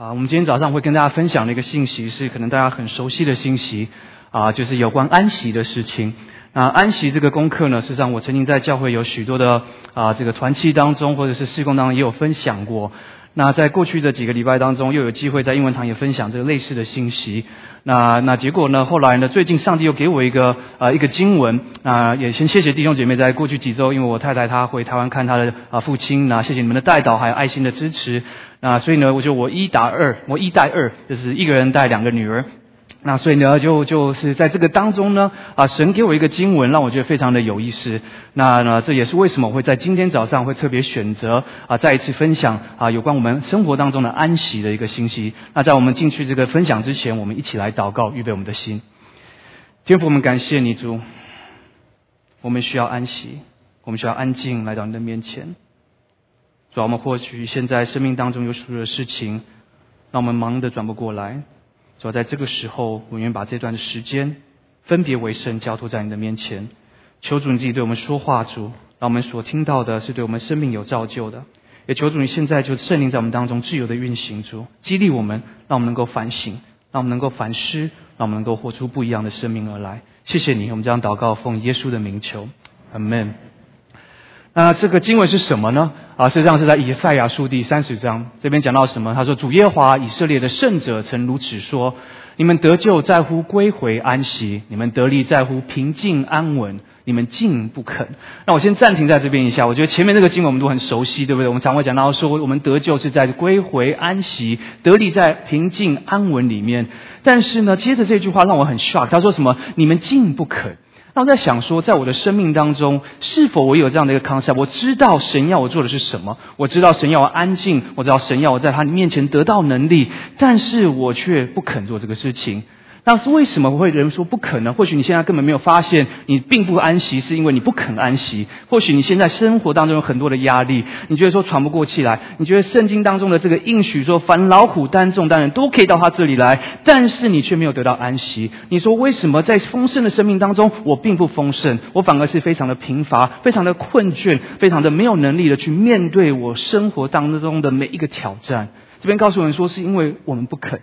啊，我们今天早上会跟大家分享的一个信息是可能大家很熟悉的信息啊，就是有关安息的事情。那安息这个功课呢，事实上我曾经在教会有许多的啊这个团契当中或者是施工当中也有分享过。那在过去的几个礼拜当中，又有机会在英文堂也分享这个类似的信息。那那结果呢？后来呢？最近上帝又给我一个啊一个经文啊，也先谢谢弟兄姐妹在过去几周，因为我太太她回台湾看她的啊父亲，那谢谢你们的带导还有爱心的支持。那所以呢，我就我一打二，我一带二，就是一个人带两个女儿。那所以呢，就就是在这个当中呢，啊，神给我一个经文，让我觉得非常的有意思。那呢，这也是为什么会在今天早上会特别选择啊，再一次分享啊，有关我们生活当中的安息的一个信息。那在我们进去这个分享之前，我们一起来祷告，预备我们的心。天父，我们感谢你主，我们需要安息，我们需要安静来到你的面前。主，我们或许现在生命当中有许多的事情，让我们忙得转不过来。主要在这个时候，我愿把这段时间分别为圣，交托在你的面前。求主你自己对我们说话，主，让我们所听到的是对我们生命有造就的。也求主你现在就圣灵在我们当中自由的运行，主激励我们，让我们能够反省，让我们能够反思，让我们能够活出不一样的生命而来。谢谢你，我们将祷告奉耶稣的名求，阿门。那这个经文是什么呢？啊，实际上是在以赛亚书第三十章这边讲到什么？他说：“主耶华以色列的圣者曾如此说：你们得救在乎归回安息，你们得力在乎平静安稳。你们竟不肯。”那我先暂停在这边一下。我觉得前面这个经文我们都很熟悉，对不对？我们常会讲到说，我们得救是在归回安息，得力在平静安稳里面。但是呢，接着这句话让我很 shock。他说什么？你们竟不肯。那我在想说，在我的生命当中，是否我有这样的一个 concept？我知道神要我做的是什么，我知道神要我安静，我知道神要我在他面前得到能力，但是我却不肯做这个事情。那是为什么会人说不可能？或许你现在根本没有发现，你并不安息，是因为你不肯安息。或许你现在生活当中有很多的压力，你觉得说喘不过气来，你觉得圣经当中的这个应许说，凡劳苦担重担人都可以到他这里来，但是你却没有得到安息。你说为什么在丰盛的生命当中，我并不丰盛，我反而是非常的贫乏，非常的困倦，非常的没有能力的去面对我生活当中的每一个挑战？这边告诉我们说，是因为我们不肯。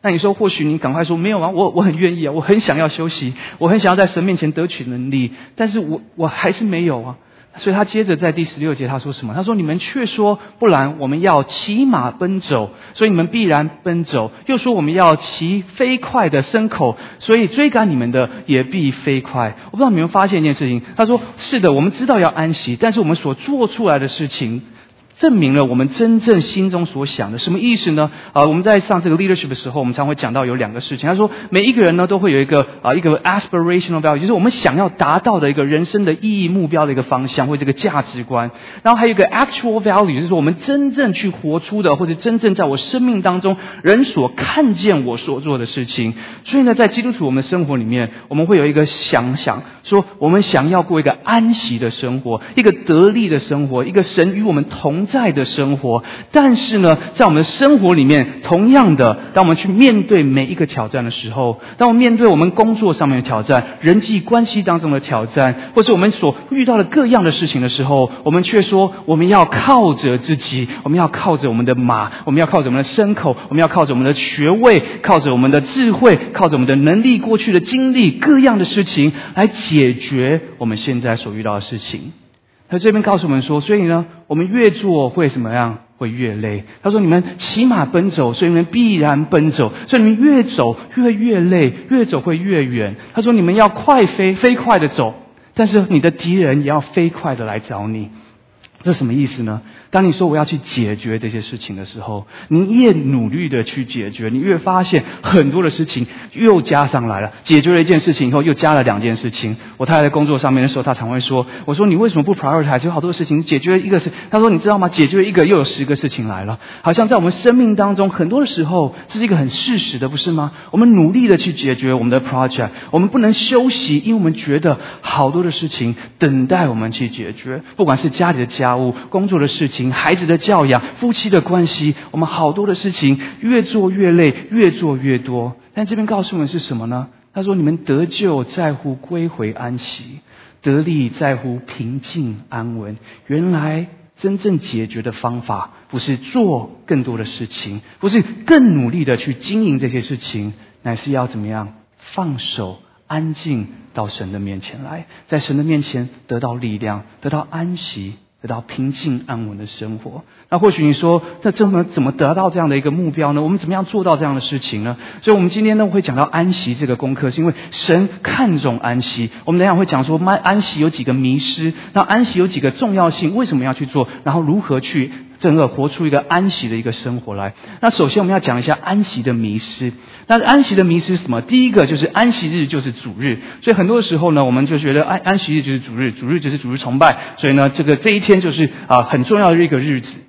那你说，或许你赶快说没有啊？我我很愿意啊，我很想要休息，我很想要在神面前得取能力，但是我我还是没有啊。所以他接着在第十六节他说什么？他说：“你们却说不然，我们要骑马奔走，所以你们必然奔走；又说我们要骑飞快的牲口，所以追赶你们的也必飞快。”我不知道你们发现一件事情。他说：“是的，我们知道要安息，但是我们所做出来的事情。”证明了我们真正心中所想的什么意思呢？啊，我们在上这个 leadership 的时候，我们常会讲到有两个事情。他说，每一个人呢都会有一个啊一个 aspirational value，就是我们想要达到的一个人生的意义目标的一个方向或这个价值观。然后还有一个 actual value，就是我们真正去活出的，或者真正在我生命当中人所看见我所做的事情。所以呢，在基督徒我们的生活里面，我们会有一个想想说，我们想要过一个安息的生活，一个得力的生活，一个神与我们同。在的生活，但是呢，在我们的生活里面，同样的，当我们去面对每一个挑战的时候，当我们面对我们工作上面的挑战、人际关系当中的挑战，或是我们所遇到的各样的事情的时候，我们却说我们要靠着自己，我们要靠着我们的马，我们要靠着我们的牲口，我们要靠着我们的学位，靠着我们的智慧，靠着我们的能力、过去的经历，各样的事情来解决我们现在所遇到的事情。他这边告诉我们说，所以呢，我们越做会怎么样？会越累。他说：“你们骑马奔走，所以你们必然奔走。所以你们越走越越累，越走会越远。”他说：“你们要快飞，飞快的走，但是你的敌人也要飞快的来找你。”这什么意思呢？当你说我要去解决这些事情的时候，你越努力的去解决，你越发现很多的事情又加上来了。解决了一件事情以后，又加了两件事情。我太太在工作上面的时候，她常会说：“我说你为什么不 prioritize？有好多事情解决一个是，她说你知道吗？解决一个又有十个事情来了。好像在我们生命当中，很多的时候这是一个很事实的，不是吗？我们努力的去解决我们的 project，我们不能休息，因为我们觉得好多的事情等待我们去解决，不管是家里的家务、工作的事情。”孩子的教养、夫妻的关系，我们好多的事情越做越累，越做越多。但这边告诉我们是什么呢？他说：“你们得救在乎归回安息，得力在乎平静安稳。原来真正解决的方法不是做更多的事情，不是更努力的去经营这些事情，乃是要怎么样放手、安静到神的面前来，在神的面前得到力量，得到安息。得到平静安稳的生活。那或许你说，那怎么怎么得到这样的一个目标呢？我们怎么样做到这样的事情呢？所以，我们今天呢会讲到安息这个功课，是因为神看重安息。我们等下会讲说，安息有几个迷失，那安息有几个重要性，为什么要去做？然后如何去？整个活出一个安息的一个生活来。那首先我们要讲一下安息的迷失。那安息的迷失是什么？第一个就是安息日就是主日，所以很多时候呢，我们就觉得安安息日就是主日，主日就是主日崇拜，所以呢，这个这一天就是啊很重要的一个日子。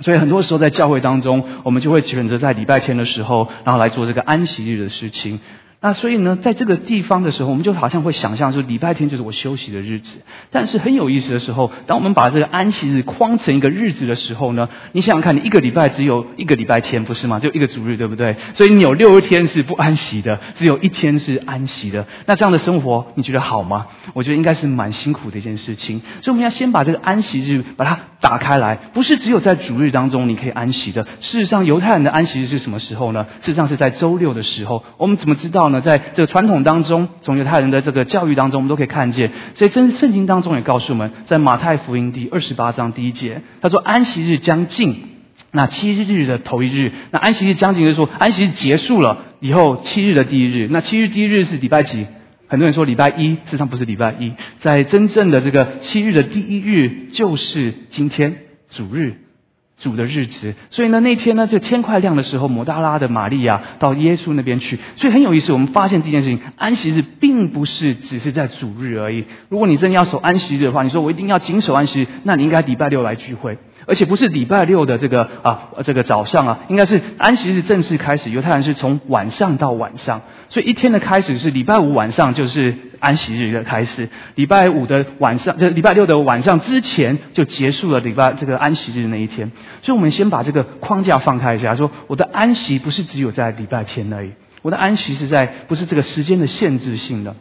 所以很多时候在教会当中，我们就会选择在礼拜天的时候，然后来做这个安息日的事情。那所以呢，在这个地方的时候，我们就好像会想象说，礼拜天就是我休息的日子。但是很有意思的时候，当我们把这个安息日框成一个日子的时候呢，你想想看，你一个礼拜只有一个礼拜天，不是吗？就一个主日，对不对？所以你有六天是不安息的，只有一天是安息的。那这样的生活，你觉得好吗？我觉得应该是蛮辛苦的一件事情。所以我们要先把这个安息日把它打开来，不是只有在主日当中你可以安息的。事实上，犹太人的安息日是什么时候呢？事实上是在周六的时候。我们怎么知道？那在这个传统当中，从犹太人的这个教育当中，我们都可以看见。所以真圣经当中也告诉我们，在马太福音第二十八章第一节，他说安息日将近，那七日的头一日，那安息日将近就是说安息日结束了以后，七日的第一日，那七日第一日是礼拜几？很多人说礼拜一，事实上不是礼拜一，在真正的这个七日的第一日就是今天主日。主的日子，所以呢，那天呢，就天快亮的时候，摩大拉的玛利亚到耶稣那边去。所以很有意思，我们发现这件事情，安息日并不是只是在主日而已。如果你真的要守安息日的话，你说我一定要谨守安息日，那你应该礼拜六来聚会，而且不是礼拜六的这个啊这个早上啊，应该是安息日正式开始。犹太人是从晚上到晚上。所以一天的开始是礼拜五晚上，就是安息日的开始；礼拜五的晚上，就礼拜六的晚上之前就结束了礼拜这个安息日那一天。所以我们先把这个框架放开一下，说我的安息不是只有在礼拜天而已，我的安息是在不是这个时间的限制性的。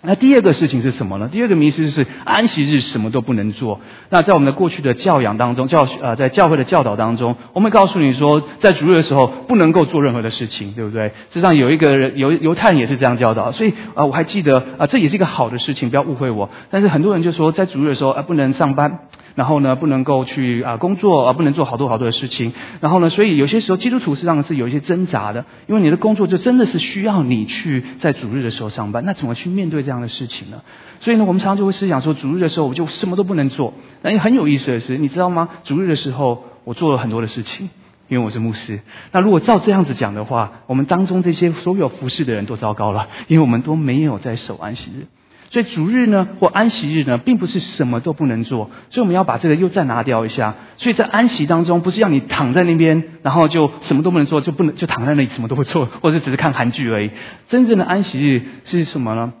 那第二个事情是什么呢？第二个迷思是安息日什么都不能做。那在我们的过去的教养当中，教呃在教会的教导当中，我们告诉你说，在主日的时候不能够做任何的事情，对不对？实际上有一个人犹犹太人也是这样教导，所以啊我还记得啊这也是一个好的事情，不要误会我。但是很多人就说在主日的时候啊不能上班。然后呢，不能够去啊工作啊，不能做好多好多的事情。然后呢，所以有些时候基督徒实际上是有一些挣扎的，因为你的工作就真的是需要你去在主日的时候上班。那怎么去面对这样的事情呢？所以呢，我们常常就会思想说，主日的时候我就什么都不能做。但很有意思的是，你知道吗？主日的时候我做了很多的事情，因为我是牧师。那如果照这样子讲的话，我们当中这些所有服侍的人都糟糕了，因为我们都没有在守安息日。所以主日呢，或安息日呢，并不是什么都不能做。所以我们要把这个又再拿掉一下。所以在安息当中，不是要你躺在那边，然后就什么都不能做，就不能就躺在那里什么都不做，或者只是看韩剧而已。真正的安息日是什么呢？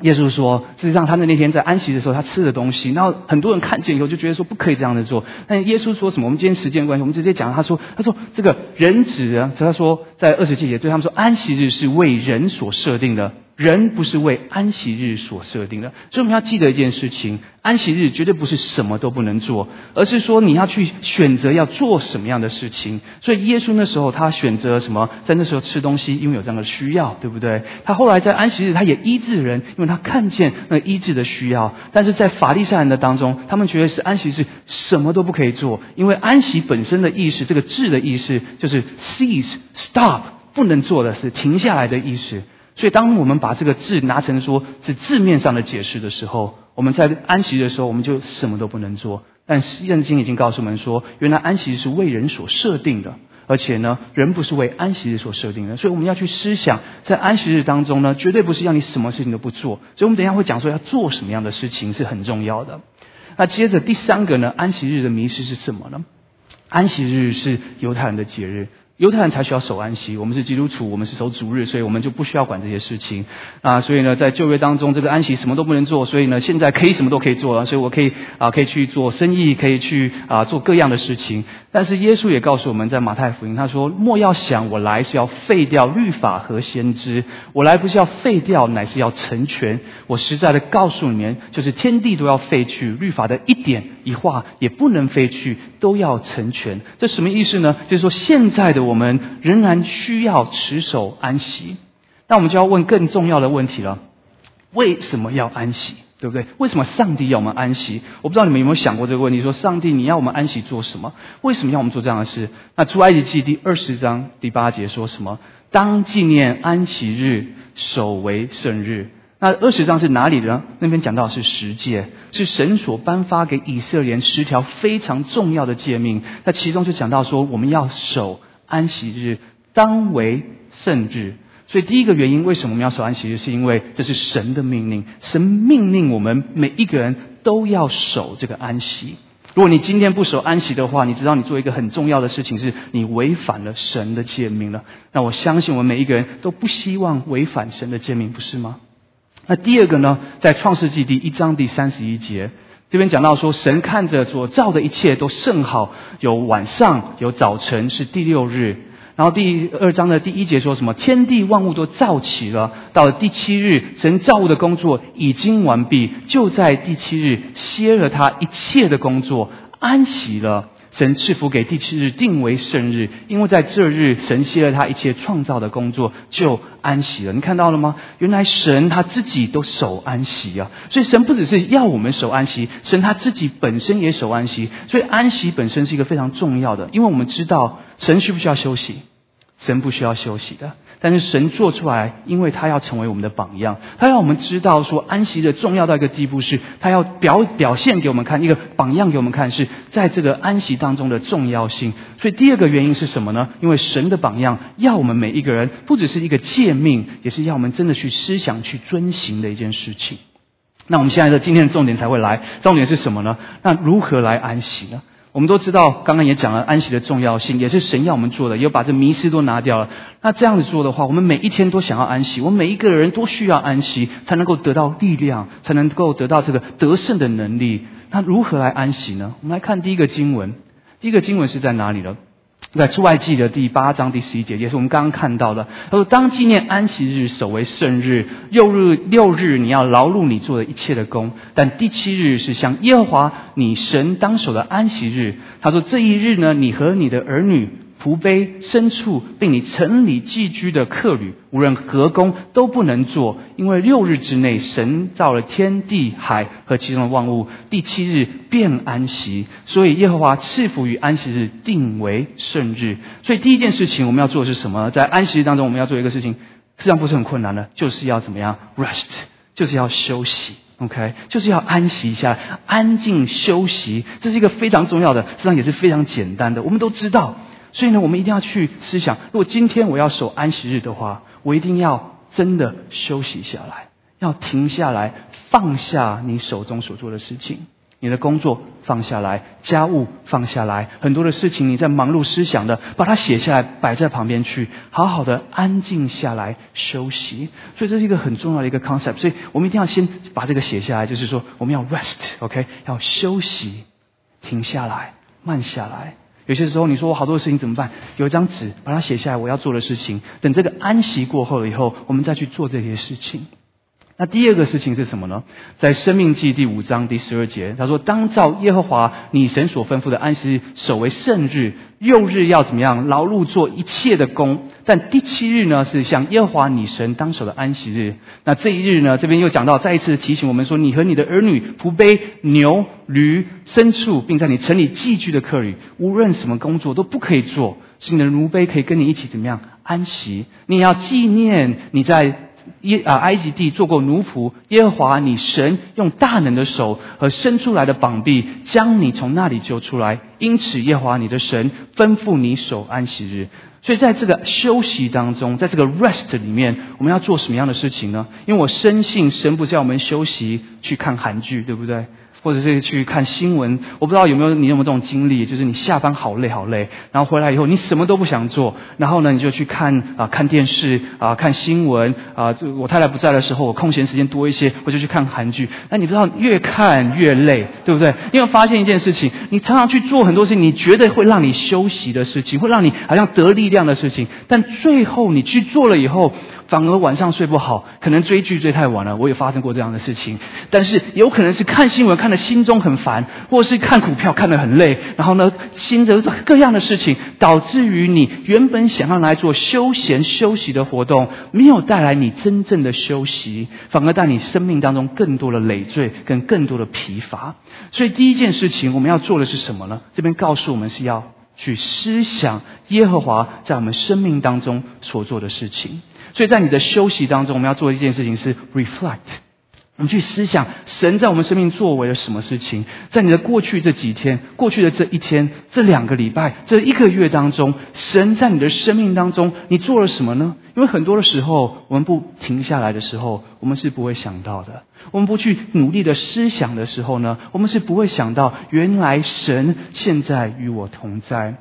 耶稣说，事实上他的那天在安息的时候，他吃的东西，然后很多人看见以后就觉得说不可以这样子做。但耶稣说什么？我们今天时间关系，我们直接讲。他说，他说这个人子啊，他说在二十节节对他们说，安息日是为人所设定的。人不是为安息日所设定的，所以我们要记得一件事情：安息日绝对不是什么都不能做，而是说你要去选择要做什么样的事情。所以耶稣那时候他选择什么，在那时候吃东西，因为有这样的需要，对不对？他后来在安息日，他也医治人，因为他看见那医治的需要。但是在法利赛人的当中，他们觉得是安息日什么都不可以做，因为安息本身的意思，这个“治”的意思就是 cease、stop，不能做的是停下来的意思。所以，当我们把这个字拿成说是字面上的解释的时候，我们在安息的时候，我们就什么都不能做。但是圣经已经告诉我们说，原来安息是为人所设定的，而且呢，人不是为安息日所设定的。所以，我们要去思想，在安息日当中呢，绝对不是要你什么事情都不做。所以我们等一下会讲说，要做什么样的事情是很重要的。那接着第三个呢，安息日的迷失是什么呢？安息日是犹太人的节日。犹太人才需要守安息，我们是基督徒，我们是守主日，所以我们就不需要管这些事情啊。所以呢，在旧约当中，这个安息什么都不能做，所以呢，现在可以什么都可以做了，所以我可以啊，可以去做生意，可以去啊做各样的事情。但是耶稣也告诉我们在马太福音，他说：莫要想我来是要废掉律法和先知，我来不是要废掉，乃是要成全。我实在的告诉你们，就是天地都要废去，律法的一点一画也不能废去，都要成全。这什么意思呢？就是说现在的。我我们仍然需要持守安息，那我们就要问更重要的问题了：为什么要安息？对不对？为什么上帝要我们安息？我不知道你们有没有想过这个问题：说上帝，你要我们安息做什么？为什么要我们做这样的事？那出埃及记第二十章第八节说什么？当纪念安息日，守为圣日。那二十章是哪里呢？那边讲到是十诫，是神所颁发给以色列十条非常重要的诫命。那其中就讲到说，我们要守。安息日当为圣日，所以第一个原因，为什么我们要守安息日？是因为这是神的命令，神命令我们每一个人都要守这个安息。如果你今天不守安息的话，你知道你做一个很重要的事情，是你违反了神的诫命了。那我相信我们每一个人都不希望违反神的诫命，不是吗？那第二个呢，在创世纪第一章第三十一节。这边讲到说，神看着所造的一切都甚好，有晚上，有早晨，是第六日。然后第二章的第一节说什么？天地万物都造起了，到了第七日，神造物的工作已经完毕，就在第七日歇了他一切的工作，安息了。神赐福给第七日定为圣日，因为在这日神歇了他一切创造的工作，就安息了。你看到了吗？原来神他自己都守安息啊！所以神不只是要我们守安息，神他自己本身也守安息。所以安息本身是一个非常重要的，因为我们知道神需不需要休息？神不需要休息的。但是神做出来，因为他要成为我们的榜样，他让我们知道说安息的重要到一个地步，是他要表表现给我们看一个榜样给我们看，是在这个安息当中的重要性。所以第二个原因是什么呢？因为神的榜样要我们每一个人，不只是一个诫命，也是要我们真的去思想、去遵行的一件事情。那我们现在的今天的重点才会来，重点是什么呢？那如何来安息呢？我们都知道，刚刚也讲了安息的重要性，也是神要我们做的，也把这迷失都拿掉了。那这样子做的话，我们每一天都想要安息，我们每一个人都需要安息，才能够得到力量，才能够得到这个得胜的能力。那如何来安息呢？我们来看第一个经文，第一个经文是在哪里呢？在出外记的第八章第十一节，也是我们刚刚看到的。他说：“当纪念安息日，守为圣日。六日六日，你要劳碌你做的一切的工；但第七日是向耶和华你神当守的安息日。”他说：“这一日呢，你和你的儿女。”仆卑、牲畜，并你城里寄居的客旅，无论何工都不能做，因为六日之内，神造了天地海和其中的万物，第七日便安息。所以耶和华赐福于安息日，定为圣日。所以第一件事情我们要做的是什么？在安息日当中，我们要做一个事情，实际上不是很困难的，就是要怎么样？rest，就是要休息。OK，就是要安息一下，安静休息，这是一个非常重要的，实际上也是非常简单的。我们都知道。所以呢，我们一定要去思想：如果今天我要守安息日的话，我一定要真的休息下来，要停下来，放下你手中所做的事情，你的工作放下来，家务放下来，很多的事情你在忙碌思想的，把它写下来，摆在旁边去，好好的安静下来休息。所以这是一个很重要的一个 concept。所以我们一定要先把这个写下来，就是说我们要 rest，OK，要休息，停下来，慢下来。有些时候，你说我好多事情怎么办？有一张纸，把它写下来，我要做的事情。等这个安息过后了以后，我们再去做这些事情。那第二个事情是什么呢？在生命记第五章第十二节，他说：“当照耶和华你神所吩咐的安息日守为圣日，六日要怎么样？劳碌做一切的工。但第七日呢，是向耶和华你神当守的安息日。那这一日呢，这边又讲到，再一次提醒我们说：你和你的儿女、仆卑、牛、驴、牲畜，并在你城里寄居的客旅，无论什么工作都不可以做。是你的奴婢可以跟你一起怎么样安息？你要纪念你在。”耶啊！埃及地做过奴仆，耶和华你神用大能的手和伸出来的膀臂将你从那里救出来。因此，耶和华你的神吩咐你守安息日。所以，在这个休息当中，在这个 rest 里面，我们要做什么样的事情呢？因为我深信神不叫我们休息去看韩剧，对不对？或者是去看新闻。我不知道有没有你有没有这种经历，就是你下班好累好累，然后回来以后你什么都不想做，然后呢你就去看啊看电视啊看新闻啊。就我太太不在的时候，我空闲时间多一些，我就去看韩剧。那你知道越看越累，对不对？因为发现一件事情，你常常去做很多事情，你觉得会让你休息的事情，会让你好像得力量的事情，但最后你去做了以后。反而晚上睡不好，可能追剧追太晚了，我也发生过这样的事情。但是有可能是看新闻看得心中很烦，或是看股票看得很累，然后呢，新的各样的事情，导致于你原本想要来做休闲休息的活动，没有带来你真正的休息，反而带你生命当中更多的累赘跟更多的疲乏。所以第一件事情我们要做的是什么呢？这边告诉我们是要去思想耶和华在我们生命当中所做的事情。所以在你的休息当中，我们要做一件事情是 reflect，我们去思想神在我们生命作为了什么事情。在你的过去这几天、过去的这一天、这两个礼拜、这一个月当中，神在你的生命当中，你做了什么呢？因为很多的时候，我们不停下来的时候，我们是不会想到的；我们不去努力的思想的时候呢，我们是不会想到，原来神现在与我同在。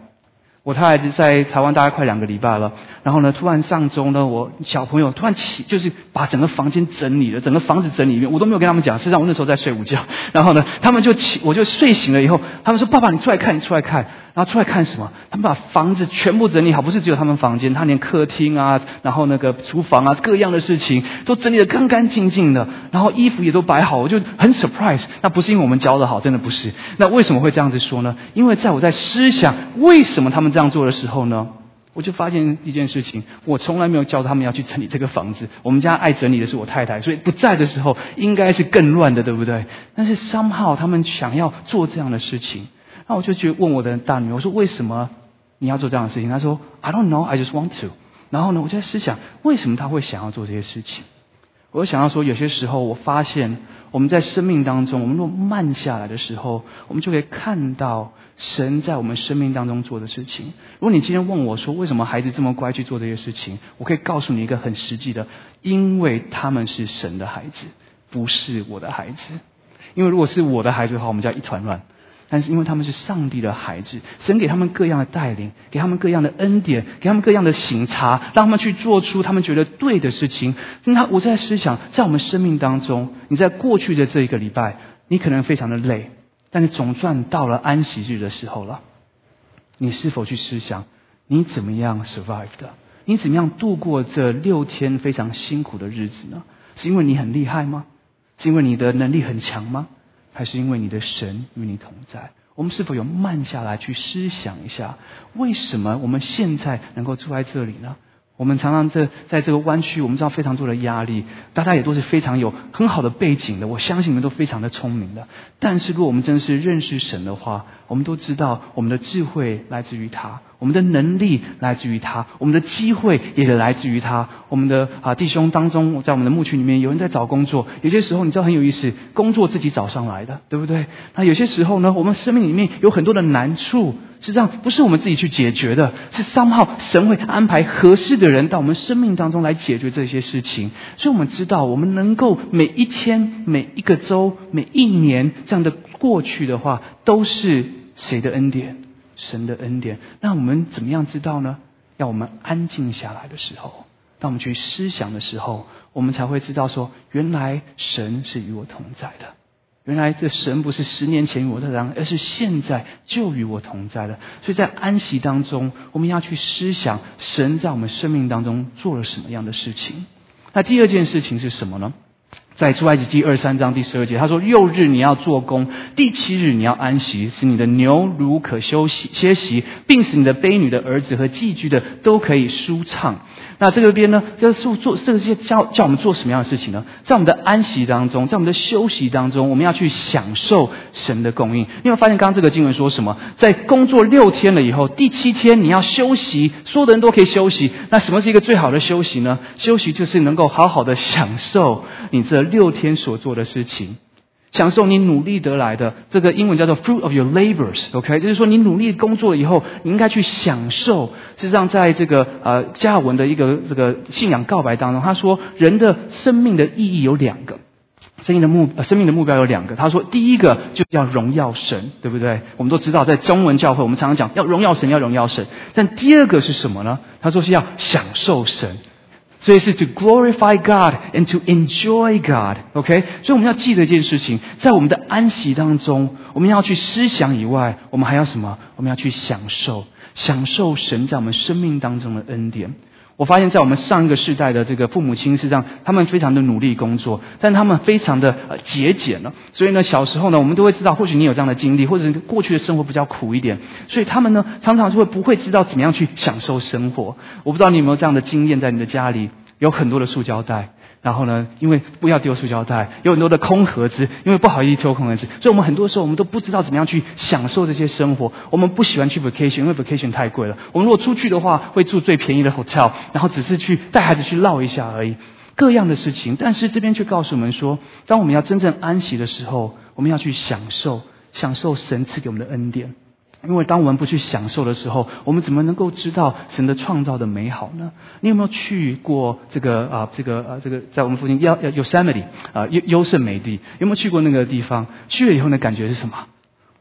我太太在台湾大概快两个礼拜了，然后呢，突然上周呢，我小朋友突然起，就是把整个房间整理了，整个房子整理一遍，我都没有跟他们讲，实际上我那时候在睡午觉，然后呢，他们就起，我就睡醒了以后，他们说：“爸爸，你出来看，你出来看。”然后出来看什么？他们把房子全部整理好，不是只有他们房间，他连客厅啊，然后那个厨房啊，各样的事情都整理的干干净净的，然后衣服也都摆好，我就很 surprise。那不是因为我们教的好，真的不是。那为什么会这样子说呢？因为在我在思想为什么他们这样做的时候呢，我就发现一件事情：我从来没有教他们要去整理这个房子。我们家爱整理的是我太太，所以不在的时候应该是更乱的，对不对？但是 somehow 他们想要做这样的事情。那我就去问我的大女儿，我说为什么你要做这样的事情？她说 I don't know, I just want to。然后呢，我就在思想为什么他会想要做这些事情。我就想要说，有些时候我发现我们在生命当中，我们若慢下来的时候，我们就可以看到神在我们生命当中做的事情。如果你今天问我说为什么孩子这么乖去做这些事情，我可以告诉你一个很实际的，因为他们是神的孩子，不是我的孩子。因为如果是我的孩子的话，我们家一团乱。但是因为他们是上帝的孩子，神给他们各样的带领，给他们各样的恩典，给他们各样的醒察，让他们去做出他们觉得对的事情。那我在思想，在我们生命当中，你在过去的这一个礼拜，你可能非常的累，但是总算到了安息日的时候了。你是否去思想，你怎么样 survive 的？你怎么样度过这六天非常辛苦的日子呢？是因为你很厉害吗？是因为你的能力很强吗？还是因为你的神与你同在，我们是否有慢下来去思想一下，为什么我们现在能够住在这里呢？我们常常在在这个湾区，我们知道非常多的压力，大家也都是非常有很好的背景的，我相信你们都非常的聪明的。但是，如果我们真的是认识神的话，我们都知道我们的智慧来自于他。我们的能力来自于他，我们的机会也来自于他。我们的啊弟兄当中，在我们的牧区里面，有人在找工作。有些时候，你知道很有意思，工作自己找上来的，对不对？那有些时候呢，我们生命里面有很多的难处，实际上不是我们自己去解决的，是三号神会安排合适的人到我们生命当中来解决这些事情。所以我们知道，我们能够每一天、每一个周、每一年这样的过去的话，都是谁的恩典？神的恩典，那我们怎么样知道呢？要我们安静下来的时候，当我们去思想的时候，我们才会知道说，原来神是与我同在的。原来这神不是十年前与我同在，而是现在就与我同在了。所以在安息当中，我们要去思想神在我们生命当中做了什么样的事情。那第二件事情是什么呢？在出埃及记二三章第十二节，他说：“六日你要做工，第七日你要安息，使你的牛如可休息歇息，并使你的卑女的儿子和寄居的都可以舒畅。”那这个边呢，就是做这些教叫我们做什么样的事情呢？在我们的安息当中，在我们的休息当中，我们要去享受神的供应。你会发现，刚刚这个经文说什么？在工作六天了以后，第七天你要休息，所有的人都可以休息。那什么是一个最好的休息呢？休息就是能够好好的享受你这六天所做的事情。享受你努力得来的，这个英文叫做 fruit of your labors，OK，就是说你努力工作以后，你应该去享受。事实上，在这个呃加尔文的一个这个信仰告白当中，他说人的生命的意义有两个。生命的目生命的目标有两个。他说，第一个就要荣耀神，对不对？我们都知道，在中文教会，我们常常讲要荣耀神，要荣耀神。但第二个是什么呢？他说是要享受神，所以是 to glorify God and to enjoy God。OK，所以我们要记得一件事情，在我们的安息当中，我们要去思想以外，我们还要什么？我们要去享受，享受神在我们生命当中的恩典。我发现，在我们上一个世代的这个父母亲是这样，他们非常的努力工作，但他们非常的节俭了。所以呢，小时候呢，我们都会知道，或许你有这样的经历，或者是过去的生活比较苦一点，所以他们呢，常常就会不会知道怎么样去享受生活。我不知道你有没有这样的经验，在你的家里有很多的塑胶袋。然后呢，因为不要丢塑胶袋，有很多的空盒子，因为不好意思丢空盒子，所以我们很多时候我们都不知道怎么样去享受这些生活。我们不喜欢去 vacation，因为 vacation 太贵了。我们如果出去的话，会住最便宜的 hotel，然后只是去带孩子去绕一下而已，各样的事情。但是这边却告诉我们说，当我们要真正安息的时候，我们要去享受，享受神赐给我们的恩典。因为当我们不去享受的时候，我们怎么能够知道神的创造的美好呢？你有没有去过这个啊？这个呃？这个在我们附近要要 Yosemite 啊优优胜美地，有没有去过那个地方？去了以后呢感觉是什么？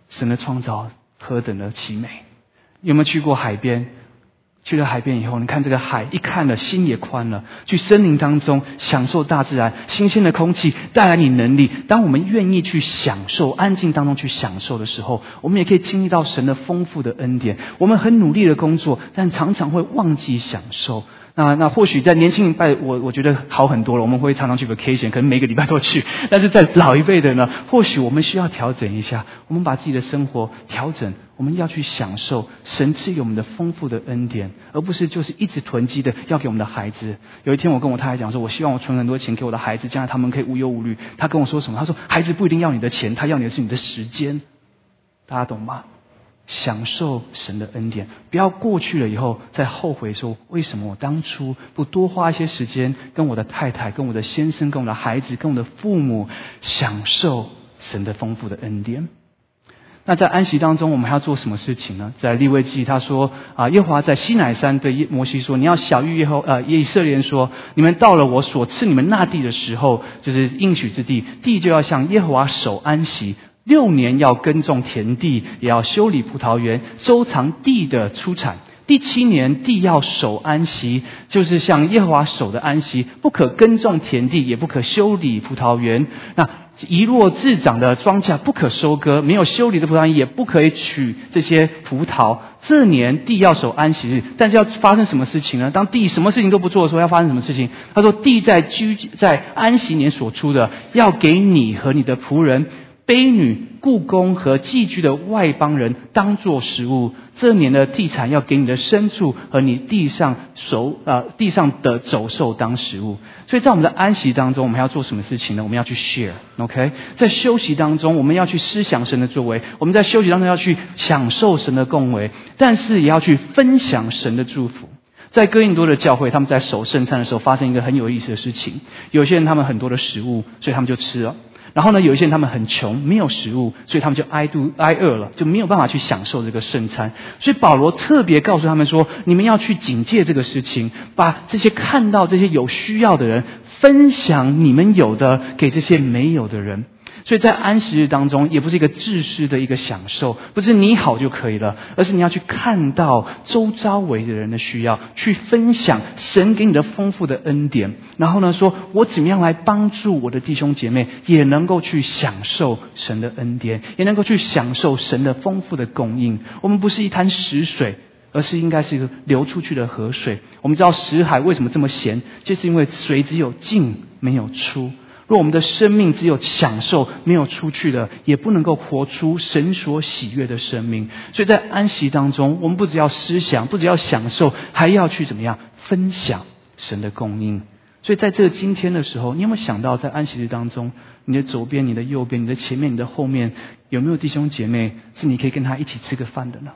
神的创造何等的奇美！有没有去过海边？去了海边以后，你看这个海，一看了心也宽了。去森林当中享受大自然新鲜的空气，带来你能力。当我们愿意去享受安静当中去享受的时候，我们也可以经历到神的丰富的恩典。我们很努力的工作，但常常会忘记享受。那那或许在年轻一辈，我我觉得好很多了。我们会常常去 vacation，可能每个礼拜都去。但是在老一辈的呢，或许我们需要调整一下。我们把自己的生活调整，我们要去享受神赐给我们的丰富的恩典，而不是就是一直囤积的要给我们的孩子。有一天我跟我太太讲说，我希望我存很多钱给我的孩子，将来他们可以无忧无虑。他跟我说什么？他说孩子不一定要你的钱，他要你的是你的时间。大家懂吗？享受神的恩典，不要过去了以后再后悔说为什么我当初不多花一些时间跟我的太太、跟我的先生、跟我的孩子、跟我的父母享受神的丰富的恩典。那在安息当中，我们还要做什么事情呢？在利未记他说啊，耶和华在西乃山对摩西说：“你要小谕耶和呃以色列人说，你们到了我所赐你们那地的时候，就是应许之地，地就要向耶和华守安息。”六年要耕种田地，也要修理葡萄园，收藏地的出产。第七年地要守安息，就是像耶和华守的安息，不可耕种田地，也不可修理葡萄园。那一落自长的庄稼不可收割，没有修理的葡萄园也不可以取这些葡萄。这年地要守安息日，但是要发生什么事情呢？当地什么事情都不做的时候，要发生什么事情？他说：地在居在安息年所出的，要给你和你的仆人。卑女、故宫和寄居的外邦人当做食物。这年的地产要给你的牲畜和你地上手呃地上的走兽当食物。所以在我们的安息当中，我们要做什么事情呢？我们要去 share，OK？在休息当中，我们要去思想神的作为；我们在休息当中要去享受神的供为，但是也要去分享神的祝福。在哥印多的教会，他们在守圣餐的时候，发生一个很有意思的事情。有些人他们很多的食物，所以他们就吃了。然后呢，有一些人他们很穷，没有食物，所以他们就挨肚挨饿了，就没有办法去享受这个圣餐。所以保罗特别告诉他们说：“你们要去警戒这个事情，把这些看到这些有需要的人，分享你们有的给这些没有的人。”所以在安息日当中，也不是一个自私的一个享受，不是你好就可以了，而是你要去看到周遭围的人的需要，去分享神给你的丰富的恩典，然后呢，说我怎么样来帮助我的弟兄姐妹，也能够去享受神的恩典，也能够去享受神的丰富的供应。我们不是一滩死水，而是应该是一个流出去的河水。我们知道死海为什么这么咸，就是因为水只有进没有出。若我们的生命只有享受，没有出去的，也不能够活出神所喜悦的生命。所以在安息当中，我们不只要思想，不只要享受，还要去怎么样分享神的供应。所以在这个今天的时候，你有没有想到，在安息日当中，你的左边、你的右边、你的前面、你的后面，有没有弟兄姐妹是你可以跟他一起吃个饭的呢？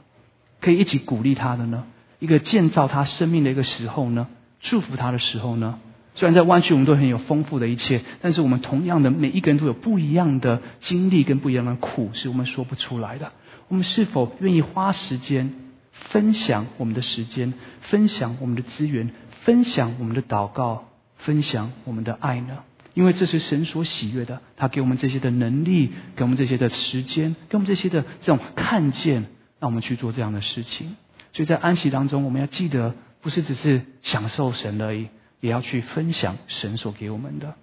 可以一起鼓励他的呢？一个建造他生命的一个时候呢？祝福他的时候呢？虽然在湾区我们都很有丰富的一切，但是我们同样的每一个人都有不一样的经历跟不一样的苦，是我们说不出来的。我们是否愿意花时间分享我们的时间，分享我们的资源，分享我们的祷告，分享我们的爱呢？因为这是神所喜悦的。他给我们这些的能力，给我们这些的时间，给我们这些的这种看见，让我们去做这样的事情。所以在安息当中，我们要记得，不是只是享受神而已，也要去分享神所给我们的。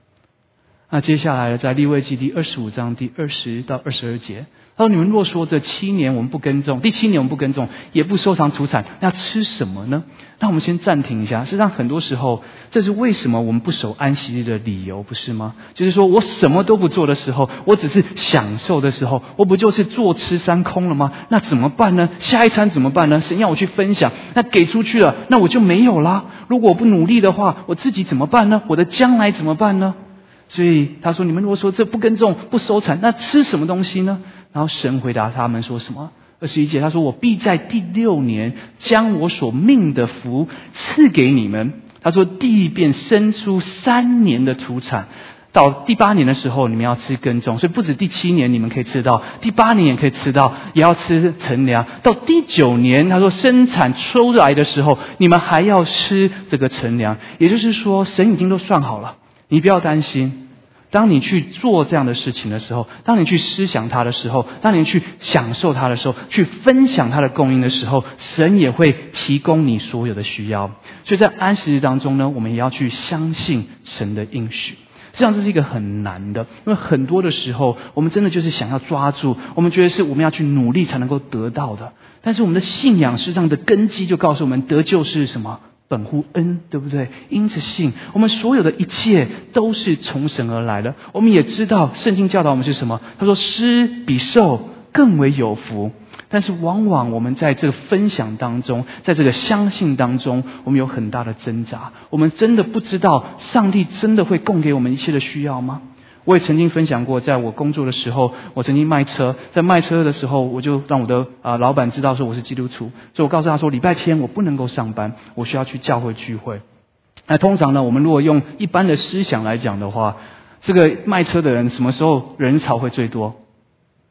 那接下来在利未记第二十五章第二十到二十二节，他说：“你们若说这七年我们不耕种，第七年我们不耕种，也不收藏土产，那吃什么呢？”那我们先暂停一下。实际上，很多时候，这是为什么我们不守安息日的理由，不是吗？就是说我什么都不做的时候，我只是享受的时候，我不就是坐吃山空了吗？那怎么办呢？下一餐怎么办呢？神要我去分享，那给出去了，那我就没有啦。如果我不努力的话，我自己怎么办呢？我的将来怎么办呢？所以他说：“你们如果说这不耕种、不收产，那吃什么东西呢？”然后神回答他们说什么？二十一节他说：“我必在第六年将我所命的福赐给你们。”他说：“地便生出三年的土产，到第八年的时候，你们要吃耕种。所以不止第七年你们可以吃到，第八年也可以吃到，也要吃乘粮。到第九年，他说生产出来的时候，你们还要吃这个乘粮。也就是说，神已经都算好了。”你不要担心，当你去做这样的事情的时候，当你去思想他的时候，当你去享受他的时候，去分享他的供应的时候，神也会提供你所有的需要。所以在安息日当中呢，我们也要去相信神的应许。实际上这是一个很难的，因为很多的时候，我们真的就是想要抓住，我们觉得是我们要去努力才能够得到的。但是我们的信仰实际上的根基就告诉我们，得救是什么？本乎恩，对不对？因此信，我们所有的一切都是从神而来的。我们也知道，圣经教导我们是什么？他说：“施比受更为有福。”但是，往往我们在这个分享当中，在这个相信当中，我们有很大的挣扎。我们真的不知道，上帝真的会供给我们一切的需要吗？我也曾经分享过，在我工作的时候，我曾经卖车，在卖车的时候，我就让我的啊老板知道说我是基督徒，所以我告诉他说，礼拜天我不能够上班，我需要去教会聚会。那通常呢，我们如果用一般的思想来讲的话，这个卖车的人什么时候人潮会最多？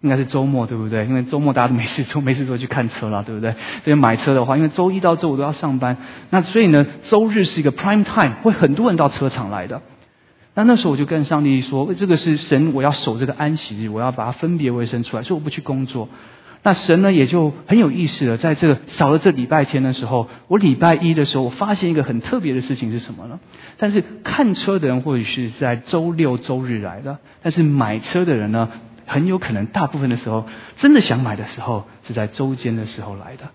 应该是周末，对不对？因为周末大家都没事做，没事做去看车了，对不对？所以买车的话，因为周一到周五都要上班，那所以呢，周日是一个 prime time，会很多人到车场来的。那那时候我就跟上帝说：“这个是神，我要守这个安息日，我要把它分别为生出来，所以我不去工作。”那神呢也就很有意思了，在这个少了这礼拜天的时候，我礼拜一的时候，我发现一个很特别的事情是什么呢？但是看车的人或许是在周六周日来的，但是买车的人呢，很有可能大部分的时候，真的想买的时候是在周间的时候来的。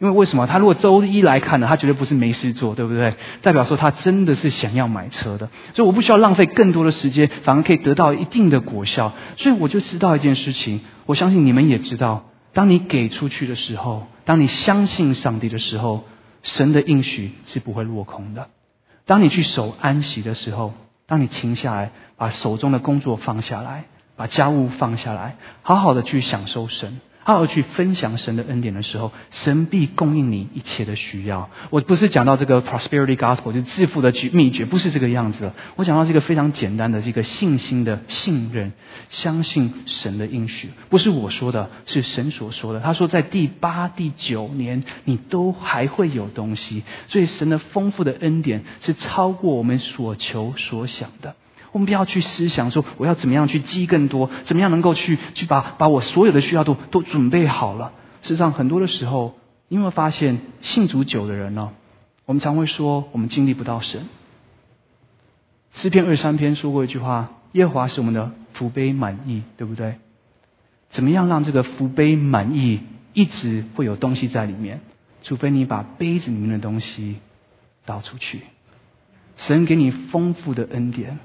因为为什么？他如果周一来看呢，他绝对不是没事做，对不对？代表说他真的是想要买车的，所以我不需要浪费更多的时间，反而可以得到一定的果效。所以我就知道一件事情，我相信你们也知道：当你给出去的时候，当你相信上帝的时候，神的应许是不会落空的。当你去守安息的时候，当你停下来，把手中的工作放下来，把家务放下来，好好的去享受神。他要去分享神的恩典的时候，神必供应你一切的需要。我不是讲到这个 prosperity gospel，就致富的秘诀，不是这个样子。我讲到这个非常简单的这个信心的信任，相信神的应许，不是我说的，是神所说的。他说，在第八、第九年，你都还会有东西。所以，神的丰富的恩典是超过我们所求所想的。我们不要去思想说我要怎么样去积更多，怎么样能够去去把把我所有的需要都都准备好了。事实上，很多的时候，你有没有发现信主久的人呢？我们常会说我们经历不到神。诗篇二三篇说过一句话：耶和华是我们的福杯满意，对不对？怎么样让这个福杯满意，一直会有东西在里面？除非你把杯子里面的东西倒出去。神给你丰富的恩典。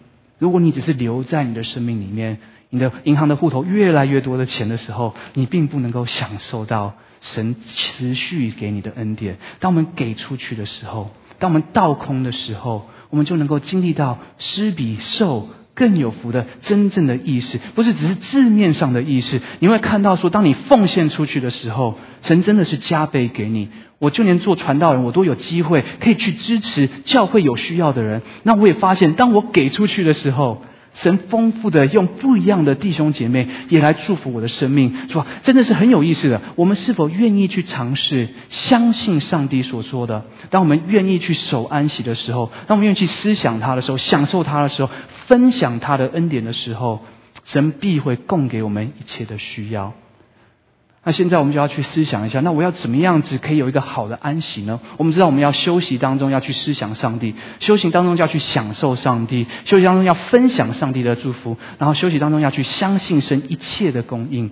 如果你只是留在你的生命里面，你的银行的户头越来越多的钱的时候，你并不能够享受到神持续给你的恩典。当我们给出去的时候，当我们倒空的时候，我们就能够经历到施比受更有福的真正的意识，不是只是字面上的意识。你会看到说，当你奉献出去的时候，神真的是加倍给你。我就连做传道人，我都有机会可以去支持教会有需要的人。那我也发现，当我给出去的时候，神丰富的用不一样的弟兄姐妹也来祝福我的生命，是吧？真的是很有意思的。我们是否愿意去尝试相信上帝所说的？当我们愿意去守安息的时候，当我们愿意去思想他的时候，享受他的时候，分享他的恩典的时候，神必会供给我们一切的需要。那现在我们就要去思想一下，那我要怎么样子可以有一个好的安息呢？我们知道我们要休息当中要去思想上帝，修行当中就要去享受上帝，休息当中要分享上帝的祝福，然后休息当中要去相信神一切的供应。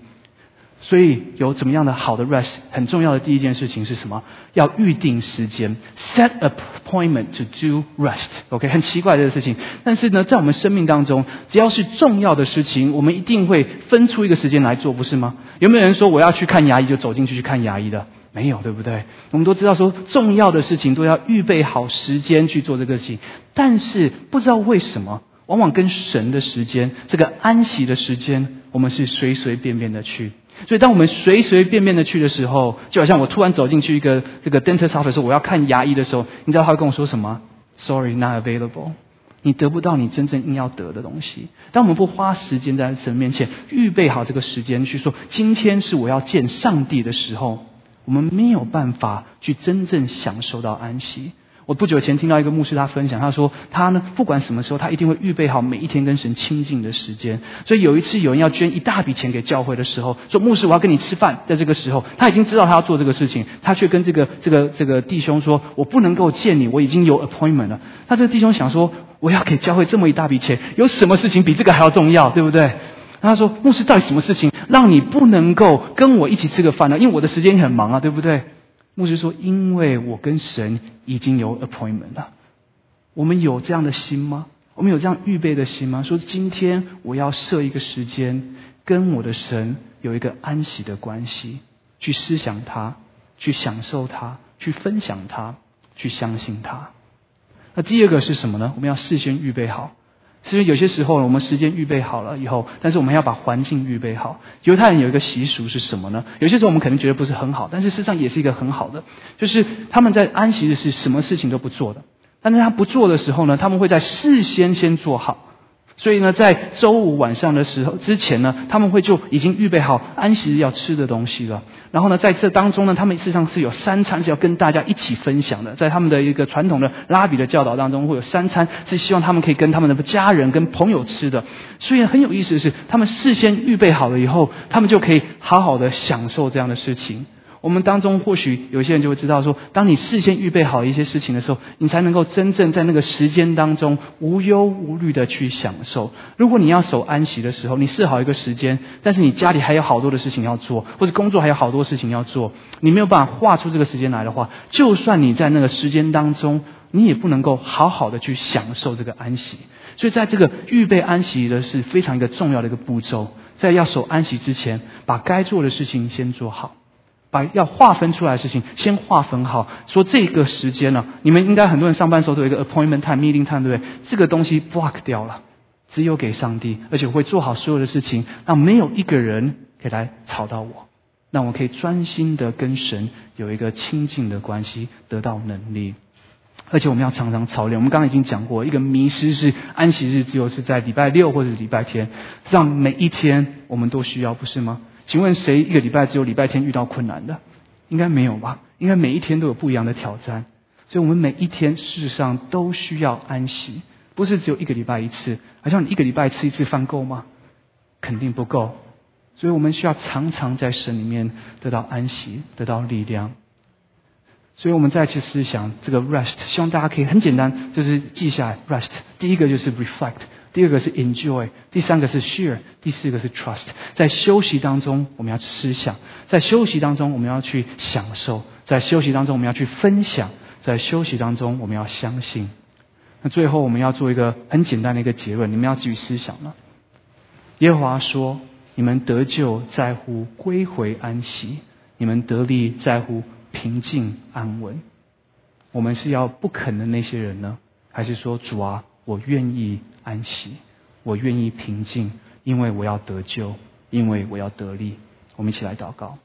所以有怎么样的好的 rest，很重要的第一件事情是什么？要预定时间，set appointment to do rest。OK，很奇怪这个事情，但是呢，在我们生命当中，只要是重要的事情，我们一定会分出一个时间来做，不是吗？有没有人说我要去看牙医就走进去去看牙医的？没有，对不对？我们都知道说重要的事情都要预备好时间去做这个事情，但是不知道为什么，往往跟神的时间，这个安息的时间，我们是随随便便的去。所以，当我们随随便便的去的时候，就好像我突然走进去一个这个 dentist office 我要看牙医的时候，你知道他会跟我说什么？Sorry, not available。你得不到你真正应要得的东西。当我们不花时间在神面前预备好这个时间去说，今天是我要见上帝的时候，我们没有办法去真正享受到安息。我不久前听到一个牧师他分享，他说他呢不管什么时候，他一定会预备好每一天跟神亲近的时间。所以有一次有人要捐一大笔钱给教会的时候，说牧师我要跟你吃饭，在这个时候他已经知道他要做这个事情，他却跟这个这个这个弟兄说：“我不能够见你，我已经有 appointment 了。”他这个弟兄想说：“我要给教会这么一大笔钱，有什么事情比这个还要重要，对不对？”他说：“牧师到底什么事情让你不能够跟我一起吃个饭呢？因为我的时间很忙啊，对不对？”牧师说：“因为我跟神已经有 appointment 了，我们有这样的心吗？我们有这样预备的心吗？说今天我要设一个时间，跟我的神有一个安息的关系，去思想他，去享受他，去分享他，去相信他。那第二个是什么呢？我们要事先预备好。”其实有些时候呢，我们时间预备好了以后，但是我们要把环境预备好。犹太人有一个习俗是什么呢？有些时候我们可能觉得不是很好，但是事实上也是一个很好的，就是他们在安息日是什么事情都不做的。但是他不做的时候呢，他们会在事先先做好。所以呢，在周五晚上的时候之前呢，他们会就已经预备好安息日要吃的东西了。然后呢，在这当中呢，他们事实上是有三餐是要跟大家一起分享的。在他们的一个传统的拉比的教导当中，会有三餐是希望他们可以跟他们的家人、跟朋友吃的。所以很有意思的是，他们事先预备好了以后，他们就可以好好的享受这样的事情。我们当中或许有些人就会知道说，当你事先预备好一些事情的时候，你才能够真正在那个时间当中无忧无虑的去享受。如果你要守安息的时候，你设好一个时间，但是你家里还有好多的事情要做，或者工作还有好多事情要做，你没有办法画出这个时间来的话，就算你在那个时间当中，你也不能够好好的去享受这个安息。所以，在这个预备安息的是非常一个重要的一个步骤，在要守安息之前，把该做的事情先做好。把要划分出来的事情先划分好，说这个时间呢，你们应该很多人上班时候都有一个 appointment time、meeting time，对不对？这个东西 block 掉了，只有给上帝，而且会做好所有的事情，让没有一个人可以来吵到我，让我可以专心的跟神有一个亲近的关系，得到能力。而且我们要常常操练。我们刚刚已经讲过，一个迷失是安息日只有是在礼拜六或者礼拜天，让每一天我们都需要，不是吗？请问谁一个礼拜只有礼拜天遇到困难的？应该没有吧？应该每一天都有不一样的挑战。所以我们每一天事实上都需要安息，不是只有一个礼拜一次。好像你一个礼拜吃一次饭够吗？肯定不够。所以我们需要常常在神里面得到安息，得到力量。所以我们再去思想这个 rest，希望大家可以很简单，就是记下来 rest。第一个就是 reflect。第二个是 enjoy，第三个是 share，第四个是 trust。在休息当中，我们要思想；在休息当中，我们要去享受；在休息当中，我们要去分享；在休息当中，我们要相信。那最后，我们要做一个很简单的一个结论：你们要继续思想了。耶和华说：“你们得救在乎归回安息，你们得力在乎平静安稳。”我们是要不肯的那些人呢，还是说主啊，我愿意？安息，我愿意平静，因为我要得救，因为我要得力。我们一起来祷告，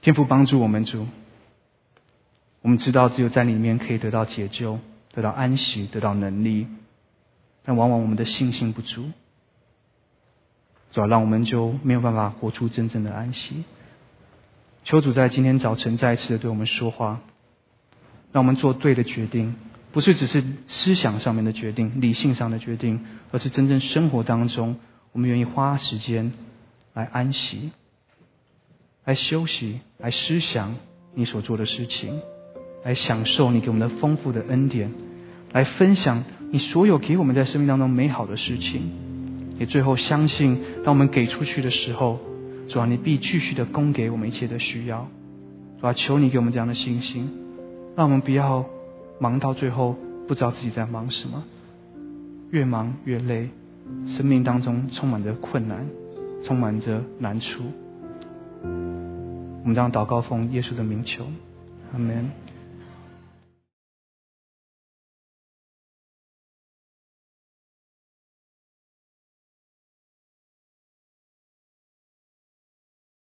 天父帮助我们主。我们知道只有在里面可以得到解救，得到安息，得到能力，但往往我们的信心不足，主要让我们就没有办法活出真正的安息。求主在今天早晨再一次的对我们说话，让我们做对的决定，不是只是思想上面的决定、理性上的决定，而是真正生活当中，我们愿意花时间来安息、来休息、来思想你所做的事情。来享受你给我们的丰富的恩典，来分享你所有给我们在生命当中美好的事情，也最后相信，当我们给出去的时候，主啊，你必继续的供给我们一切的需要。主啊，求你给我们这样的信心，让我们不要忙到最后不知道自己在忙什么，越忙越累，生命当中充满着困难，充满着难处。我们这样祷告奉耶稣的名求，阿门。